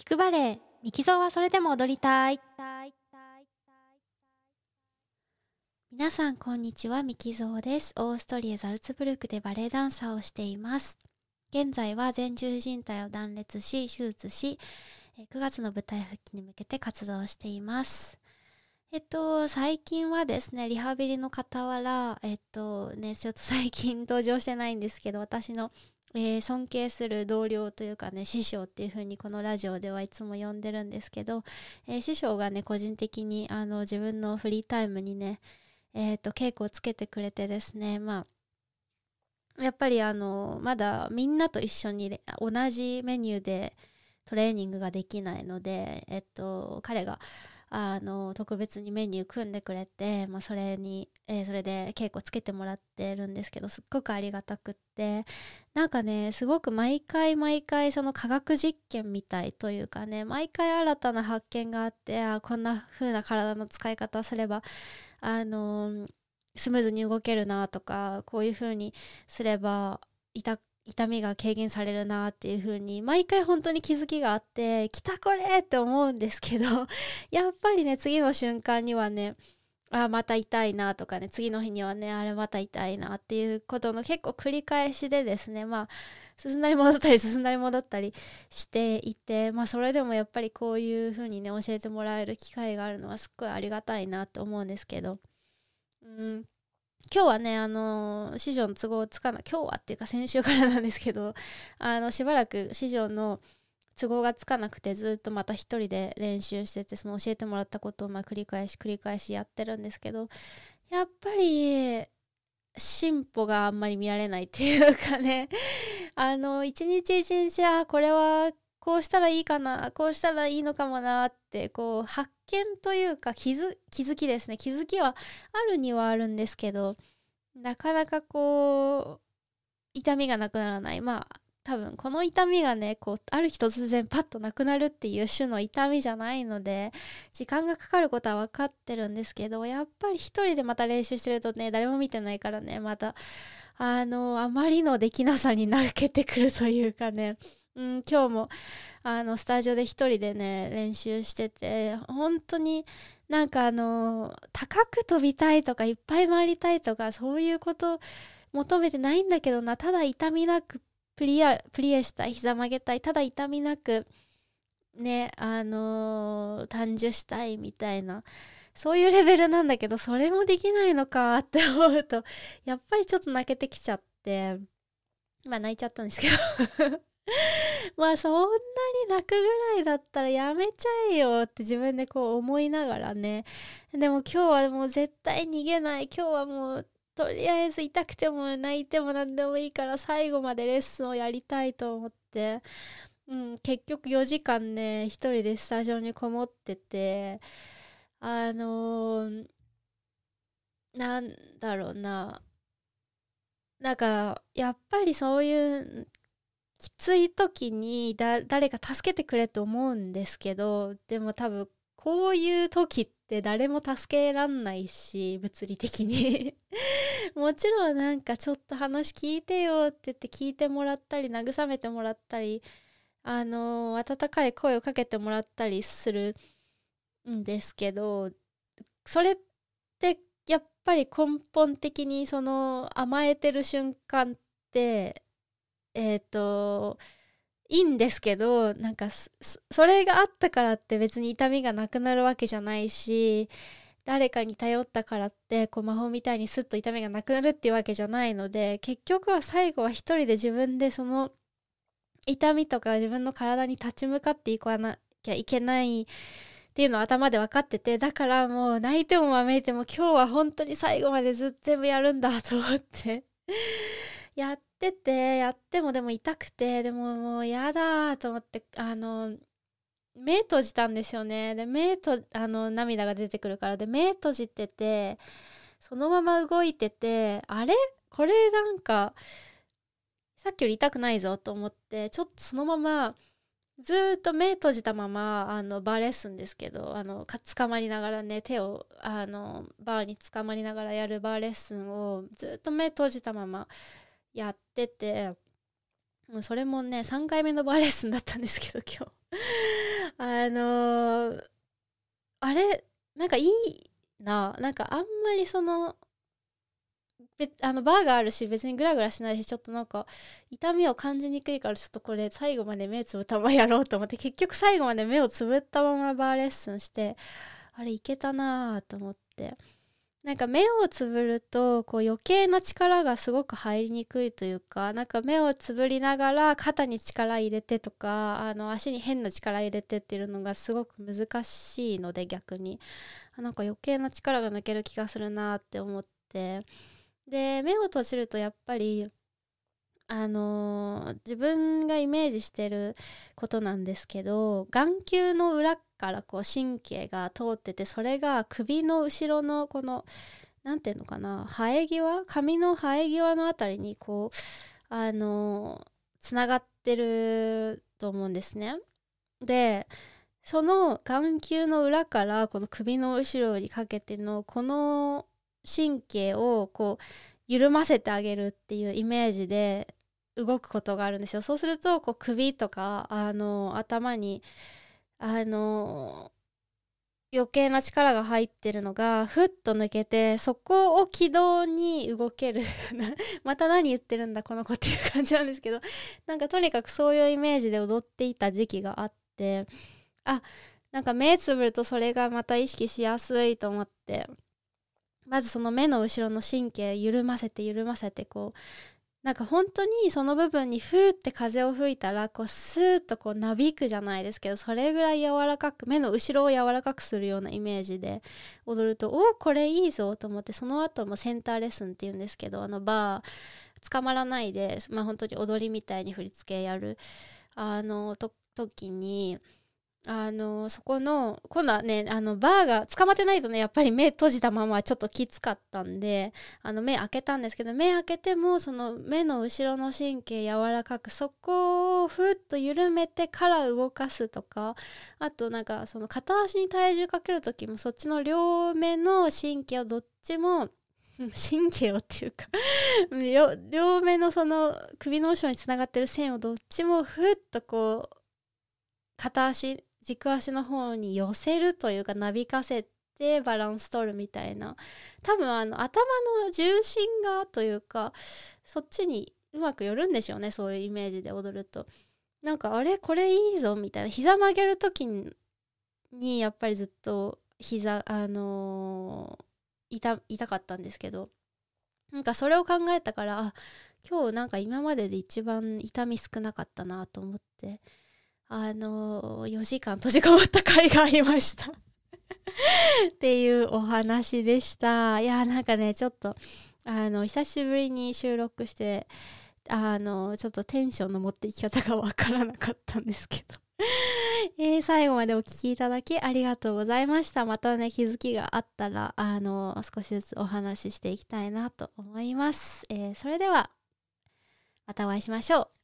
聞くバレエミキゾーはそれでも踊りたい。皆さんこんにちはミキゾーです。オーストリアザルツブルクでバレエダンサーをしています。現在は前十字靭帯を断裂し手術し9月の舞台復帰に向けて活動しています。えっと、最近はですね、リハビリの傍ら、えっとね、ちょっと最近登場してないんですけど、私のえー、尊敬する同僚というかね師匠っていう風にこのラジオではいつも呼んでるんですけど、えー、師匠がね個人的にあの自分のフリータイムにね、えーと、稽古をつけてくれてですねまあやっぱりあのまだみんなと一緒に同じメニューでトレーニングができないので、えっと、彼があの特別にメニュー組んでくれて、まあ、それに、えー、それで稽古つけてもらってるんですけどすっごくありがたくってなんかねすごく毎回毎回その科学実験みたいというかね毎回新たな発見があってあこんな風な体の使い方すればあのスムーズに動けるなとかこういう風にすれば痛痛みが軽減されるなっていう風に毎回本当に気づきがあって来たこれって思うんですけど やっぱりね次の瞬間にはねあまた痛いなとかね次の日にはねあれまた痛いなっていうことの結構繰り返しでですねまあ進んだり戻ったり進んだり戻ったりしていてまあそれでもやっぱりこういう風にね教えてもらえる機会があるのはすっごいありがたいなと思うんですけどうん。今日はね、あのー、師匠の都合つかない、今日はっていうか先週からなんですけど、あの、しばらく師匠の都合がつかなくてずっとまた一人で練習してて、その教えてもらったことをまあ繰り返し繰り返しやってるんですけど、やっぱり、進歩があんまり見られないっていうかね、あの、一日一日、あ、これはこうしたらいいかなこうしたらいいのかもなってこう発見というか気づ気づきですね。気づきはあるにはあるんですけどなかなかこう痛みがなくならない。まあ多分この痛みがねこうある日突然パッとなくなるっていう種の痛みじゃないので時間がかかることは分かってるんですけどやっぱり一人でまた練習してるとね誰も見てないからねまたあのあまりのできなさに泣けてくるというかね。うん、今日もあのスタジオで一人でね練習してて本当になんかあの高く飛びたいとかいっぱい回りたいとかそういうこと求めてないんだけどな。ただ痛みなくプリアプリエしたい膝曲げたい。ただ痛みなくねあのー、誕生したいみたいな。そういうレベルなんだけどそれもできないのかって思うとやっぱりちょっと泣けてきちゃってまあ泣いちゃったんですけど。まあそんなに泣くぐらいだったらやめちゃえよって自分でこう思いながらね。でも今日はもう絶対逃げない。今日はもうとりあえず痛くても泣いても何でもいいから最後までレッスンをやりたいと思って、うん、結局4時間ね一人でスタジオにこもってて。あのー、なんだろうな。なんかやっぱりそういうきつい時に誰か助けてくれと思うんですけどでも多分こういう時って誰も助けらんないし物理的に。もちろんなんかちょっと話聞いてよって言って聞いてもらったり慰めてもらったりあの温かい声をかけてもらったりするんですけどそれってやっぱり根本的にその甘えてる瞬間ってえっ、ー、といいんですけどなんかそれがあったからって別に痛みがなくなるわけじゃないし誰かに頼ったからってこう魔法みたいにスッと痛みがなくなるっていうわけじゃないので結局は最後は一人で自分でその痛みとか自分の体に立ち向かっていかなきゃいけないっていうのを頭で分かっててだからもう泣いてもわめいても今日は本当に最後までずっと全部やるんだと思ってやっててやってもでも痛くてでももうやだと思ってあの目閉じたんですよね。で目とあの涙が出てくるから。で目閉じててそのまま動いててあれ？これなんかさっきより痛くないぞと思ってちょっとそのままずっと目閉じたままあのバーレッスンですけどあのか捕まりながらね手をあのバーに捕まりながらやるバーレッスンをずっと目閉じたままやっててもうそれもね3回目のバーレッスンだったんですけど今日。あのー、あれなんかいいななんかあんまりそのあのバーがあるし別にグラグラしないしちょっとなんか痛みを感じにくいからちょっとこれ最後まで目つぶったままやろうと思って結局最後まで目をつぶったままバーレッスンしてあれいけたなと思って。なんか目をつぶるとこう余計な力がすごく入りにくいというかなんか目をつぶりながら肩に力入れてとかあの足に変な力入れてっていうのがすごく難しいので逆に。なんか余計な力が抜ける気がするなって思って。で目を閉じるとやっぱりあのー、自分がイメージしてることなんですけど眼球の裏からこう神経が通っててそれが首の後ろのこの何て言うのかな生え際髪の生え際の辺りにこうあのつ、ながってると思うんですね。でその眼球の裏からこの首の後ろにかけてのこの神経をこう緩ませてあげるっていうイメージで動くことがあるんですよ。そうするとこう首とかあの頭にあの余計な力が入ってるのがふっと抜けてそこを軌道に動ける。また何言ってるんだこの子っていう感じなんですけど。なんかとにかくそういうイメージで踊っていた時期があってあなんか目つぶるとそれがまた意識しやすいと思ってまずその目の後ろの神経緩ませて緩ませてこうなんか本当にその部分にふーって風を吹いたらこうスーッとこうなびくじゃないですけどそれぐらい柔らかく目の後ろを柔らかくするようなイメージで踊るとおおこれいいぞと思ってその後もセンターレッスンっていうんですけどあのバー捕まらないでまあ本当に踊りみたいに振り付けやるあの時にあのそこの今度はねあのバーが捕まってないとねやっぱり目閉じたままちょっときつかったんであの目開けたんですけど目開けてもその目の後ろの神経柔らかくそこをふっと緩めてから動かすとかあとなんかその片足に体重かける時もそっちの両目の神経をどっちも 神経をっていうか両目のその首の後ろにつながってる線をどっちもふっとこう片足軸足の方に寄せるというかなびかせてバランス取るみたいな。多分あの頭の重心がというかそっちにうまく寄るんでしょうねそういうイメージで踊ると。なんかあれこれいいぞみたいな。膝曲げる時にやっぱりずっと膝あのー、痛痛かったんですけど。なんかそれを考えたからあ今日なんか今までで一番痛み少なかったなと思って。あの4時間閉じこもった回がありました。っていうお話でした。いやなんかねちょっとあの久しぶりに収録してあのちょっとテンションの持っていき方がわからなかったんですけど。えー、最後までお聴きいただきありがとうございました。またね気づきがあったらあの少しずつお話ししていきたいなと思います、えー、それではまたお会いしましょう。